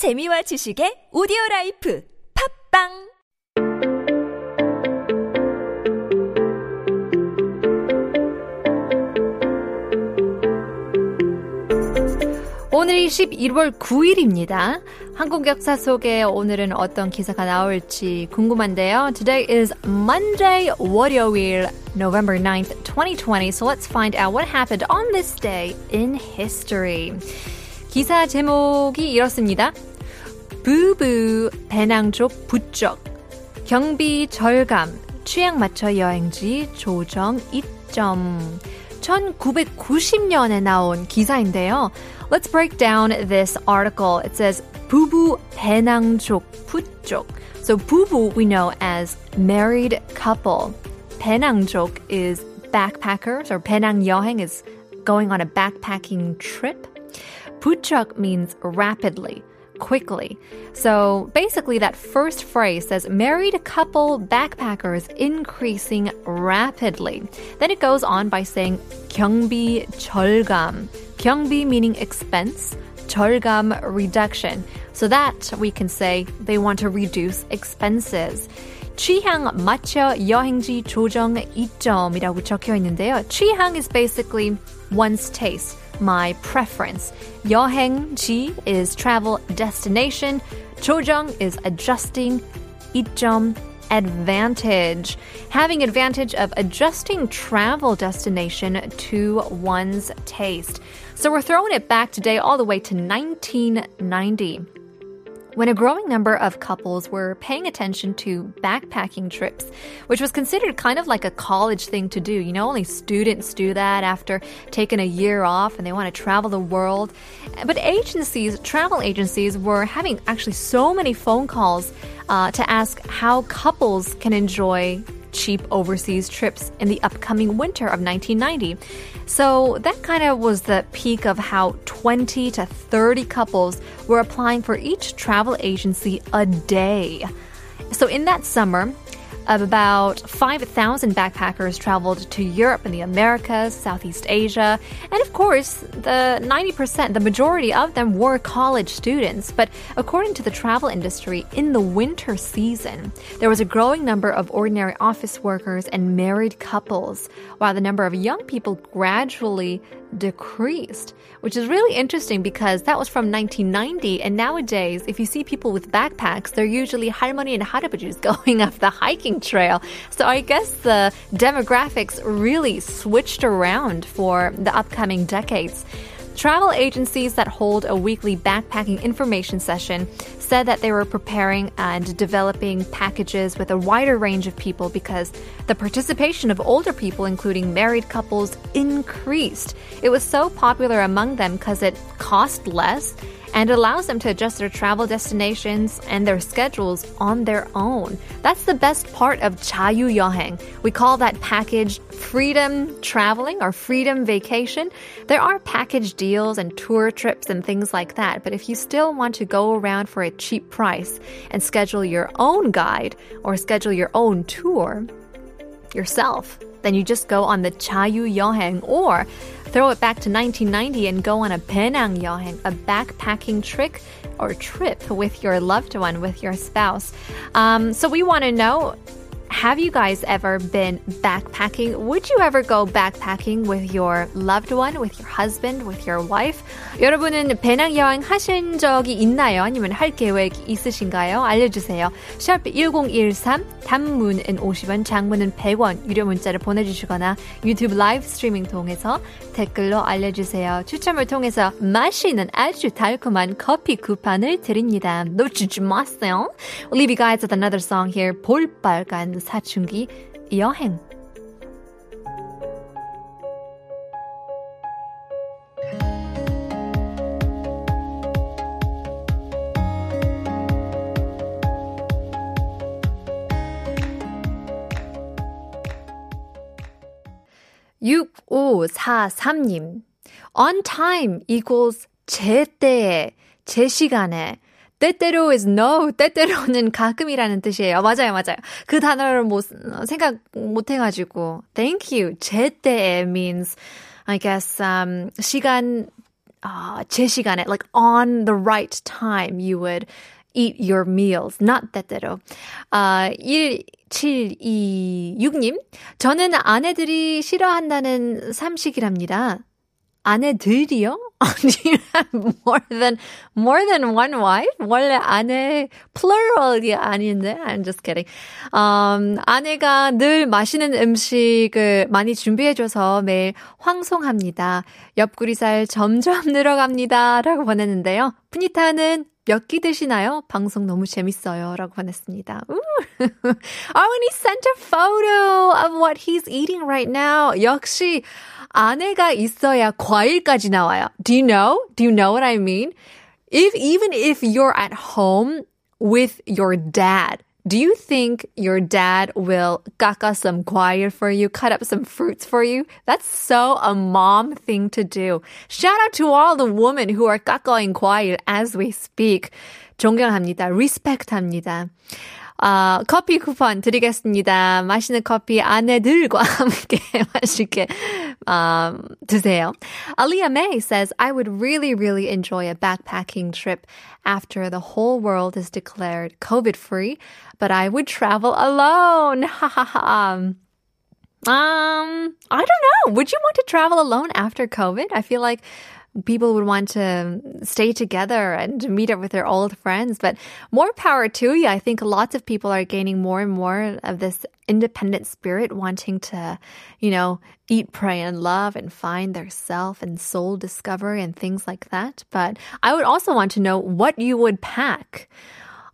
재미와 지식의 오디오 라이프 팝빵 오늘이 11월 9일입니다. 한국 역사 속에 오늘은 어떤 기사가 나올지 궁금한데요. Today is Monday, 월요일, November 9th, 2020. So let's find out what happened on this day in history. 기사 제목이 이렇습니다. 부부 배낭 쪽 부쩍 경비 절감 취향 맞춰 여행지 조정 이점 1990년에 나온 기사인데요. Let's break down this article. It says 부부 배낭족 부쪽. So 부부 we know as married couple. 배낭족 is backpackers or 배낭 여행 is going on a backpacking trip. 부쩍 means rapidly quickly. So basically, that first phrase says married couple backpackers increasing rapidly. Then it goes on by saying 경비 절감. 경비 meaning expense, 절감 reduction. So that we can say they want to reduce expenses. 취향 맞춰 여행지 조정 이점이라고 적혀 있는데요. 취향 is basically one's taste my preference. 여행지 is travel destination. 조정 is adjusting. 이점 advantage. Having advantage of adjusting travel destination to one's taste. So we're throwing it back today all the way to 1990 when a growing number of couples were paying attention to backpacking trips, which was considered kind of like a college thing to do. You know, only students do that after taking a year off and they want to travel the world. But agencies, travel agencies, were having actually so many phone calls uh, to ask how couples can enjoy cheap overseas trips in the upcoming winter of 1990. So that kind of was the peak of how 20 to 30 couples were applying for each travel agency a day. So in that summer, about 5,000 backpackers traveled to Europe and the Americas, Southeast Asia, and of course, the 90%, the majority of them were college students. But according to the travel industry, in the winter season, there was a growing number of ordinary office workers and married couples, while the number of young people gradually decreased, which is really interesting because that was from 1990. And nowadays, if you see people with backpacks, they're usually 할머니 and 할아버지's going up the hiking trail. So I guess the demographics really switched around for the upcoming decades. Travel agencies that hold a weekly backpacking information session said that they were preparing and developing packages with a wider range of people because the participation of older people, including married couples, increased. It was so popular among them because it cost less and allows them to adjust their travel destinations and their schedules on their own. That's the best part of Chayu Yoheng. We call that package freedom traveling or freedom vacation. There are package deals and tour trips and things like that, but if you still want to go around for a cheap price and schedule your own guide or schedule your own tour yourself, then you just go on the Chayu Yoheng or throw it back to 1990 and go on a Penang Yoheng, a backpacking trick or trip with your loved one, with your spouse. Um, so we want to know have you guys ever been backpacking? Would you ever go backpacking with your loved one, with your husband, with your wife? 여러분은 배낭 여행 하신 적이 있나요? 아니면 할 계획 있으신가요? 알려주세요. 샵 1013 단문은 50원, 장문은 100원 유료 문자를 보내주시거나 유튜브 라이브 스트리밍 통해서 댓글로 알려주세요. 추첨을 통해서 맛있는 아주 달콤한 커피 쿠판을 드립니다. 놓치지 마세요. We'll leave you guys with another song here. 볼빨간 사춘기 여행. (6543님) on time equals 제 때에 제 시간에 때때로 is no, 때때로는 가끔이라는 뜻이에요. 맞아요, 맞아요. 그 단어를 못, 생각 못 해가지고. Thank you. 제때 means, I guess, um, 시간, uh, 제 시간에, like on the right time, you would eat your meals. Not 때때로. 아, 1726님, 저는 아내들이 싫어한다는 삼식이랍니다. 아내들이요? Do you have more than more than one wife? 원래 아내 plural이 아닌데. I'm just kidding. Um, 아내가 늘 맛있는 음식을 많이 준비해줘서 매일 황송합니다. 옆구리살 점점 늘어갑니다라고 보냈는데요. 푸니타는 몇 끼 드시나요? 방송 너무 재밌어요. 라고 보냈습니다. Arwin, he sent a photo of what he's eating right now. 역시 아내가 있어야 과일까지 나와요. Do you know? Do you know what I mean? If, even if you're at home with your dad, do you think your dad will 깎아 some 과일 for you, cut up some fruits for you? That's so a mom thing to do. Shout out to all the women who are 깎아인 과일 as we speak. 존경합니다. respect합니다. 아, 커피 쿠폰 드리겠습니다. 맛있는 커피 아내들과 함께 맛있게 um, 드세요. Aliyah May says, I would really, really enjoy a backpacking trip after the whole world is declared COVID free, but I would travel alone. Ha ha ha. Um, I don't know. Would you want to travel alone after COVID? I feel like people would want to stay together and meet up with their old friends. But more power to you. I think lots of people are gaining more and more of this independent spirit, wanting to, you know, eat, pray, and love and find their self and soul discovery and things like that. But I would also want to know what you would pack.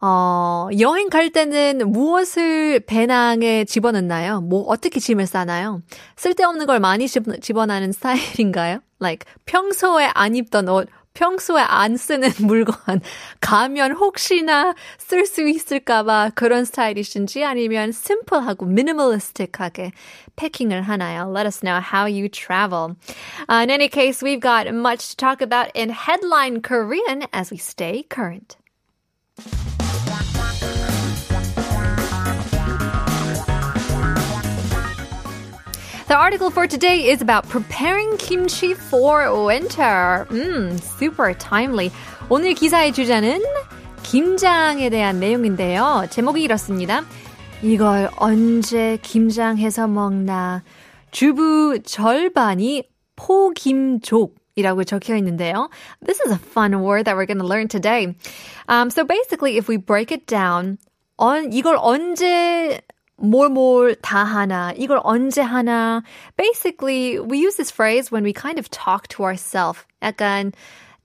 어, 여행 갈 때는 무엇을 배낭에 집어넣나요? 뭐, 어떻게 짐을 싸나요? 쓸데없는 걸 많이 집, 집어넣는 스타일인가요? Like, 평소에 안 입던 옷, 평소에 안 쓰는 물건 가면 혹시나 쓸 수 있을까봐 그런 스타일이신지 아니면 심플하고 미니멀리스틱하게 패킹을 하나요? Let us know how you travel. Uh, in any case, we've got much to talk about in headline Korean as we stay current. The article for today is about preparing kimchi for winter. Mm, super timely. 오늘 기사의 주제는 김장에 대한 내용인데요. 제목이 이렇습니다. 이걸 언제 김장해서 먹나? 주부 절반이 포김족. 이라고 적혀 있는데요. This is a fun word that we're going to learn today. Um, so basically, if we break it down, on, 이걸 언제 뭘뭘 다 하나, 이걸 언제 하나. Basically, we use this phrase when we kind of talk to ourselves. 약간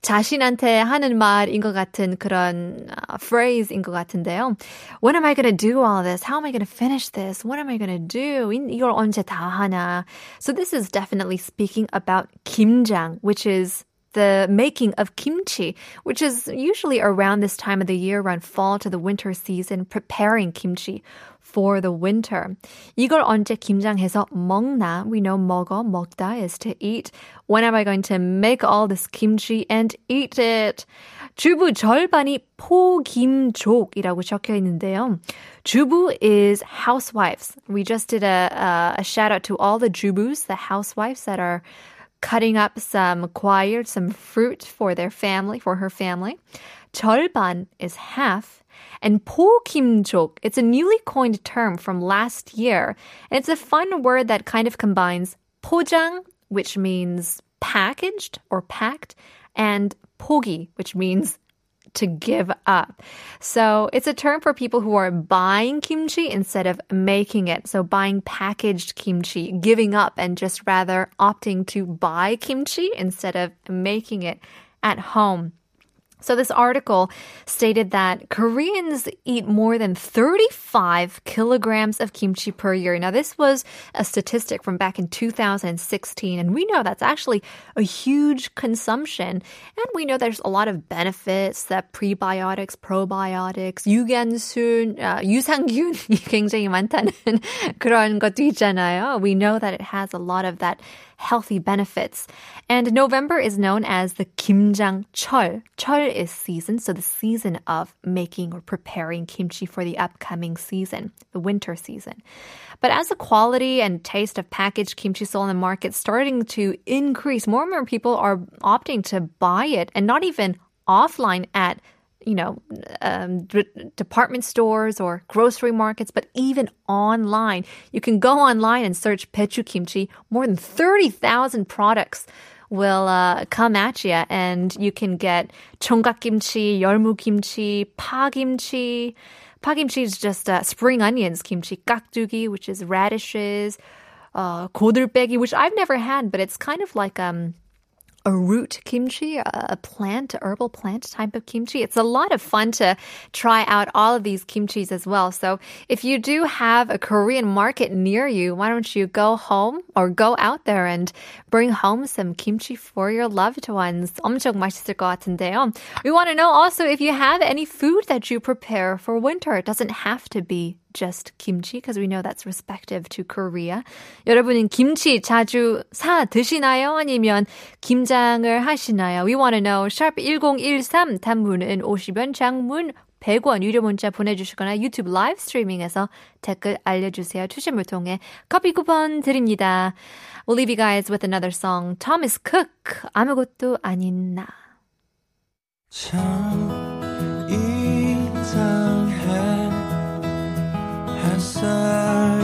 자신한테 하는 말인 것 같은 그런 uh, phrase인 것 같은데요. When am I going to do all this? How am I going to finish this? What am I going to do? 이걸 언제 다 하나? So this is definitely speaking about 김장, which is the making of kimchi, which is usually around this time of the year, around fall to the winter season, preparing kimchi for the winter. 이걸 언제 김장해서 먹나? We know 먹어, 먹다 is to eat. When am I going to make all this kimchi and eat it? 주부 절반이 포김족이라고 적혀 있는데요. 주부 is housewives. We just did a, a, a shout out to all the jubus, the housewives that are cutting up some 과일, some fruit for their family, for her family. 절반 is half. And 포김족, it's a newly coined term from last year. And it's a fun word that kind of combines 포장, which means packaged or packed, and 포기, which means to give up. So it's a term for people who are buying kimchi instead of making it. So buying packaged kimchi, giving up and just rather opting to buy kimchi instead of making it at home. So this article stated that Koreans eat more than 35 kilograms of kimchi per year. Now this was a statistic from back in 2016 and we know that's actually a huge consumption and we know there's a lot of benefits that prebiotics, probiotics, 유산균, uh, 유산균이 굉장히 많다는 그런 것도 있잖아요. We know that it has a lot of that healthy benefits. And November is known as the Kimjang Chol. Chol is season, so the season of making or preparing kimchi for the upcoming season, the winter season. But as the quality and taste of packaged kimchi sold in the market starting to increase, more and more people are opting to buy it and not even offline at you know, um, department stores or grocery markets, but even online. You can go online and search Pechu Kimchi. More than 30,000 products will uh, come at you, and you can get chonggak kimchi, 열무 kimchi, pa kimchi. Pa kimchi is just uh, spring onions kimchi, kakdugi, which is radishes, uh, which I've never had, but it's kind of like um, a root kimchi, a plant, a herbal plant type of kimchi. It's a lot of fun to try out all of these kimchis as well. So if you do have a Korean market near you, why don't you go home or go out there and bring home some kimchi for your loved ones? 엄청 맛있을 것 같은데요. We want to know also if you have any food that you prepare for winter. It doesn't have to be just kimchi because we know that's respective to Korea. 여러분은 김치 자주 사 드시나요? 아니면 김장을 하시나요? We want to know. 샵 1013 단문은 50원, 장문 100원 유료 문자 보내주시거나 유튜브 라이브 스트리밍에서 댓글 알려주세요. 추첨을 통해 커피 쿠폰 드립니다. We'll leave you guys with another song. Thomas Cook, 아무것도 아닌 나. 참. side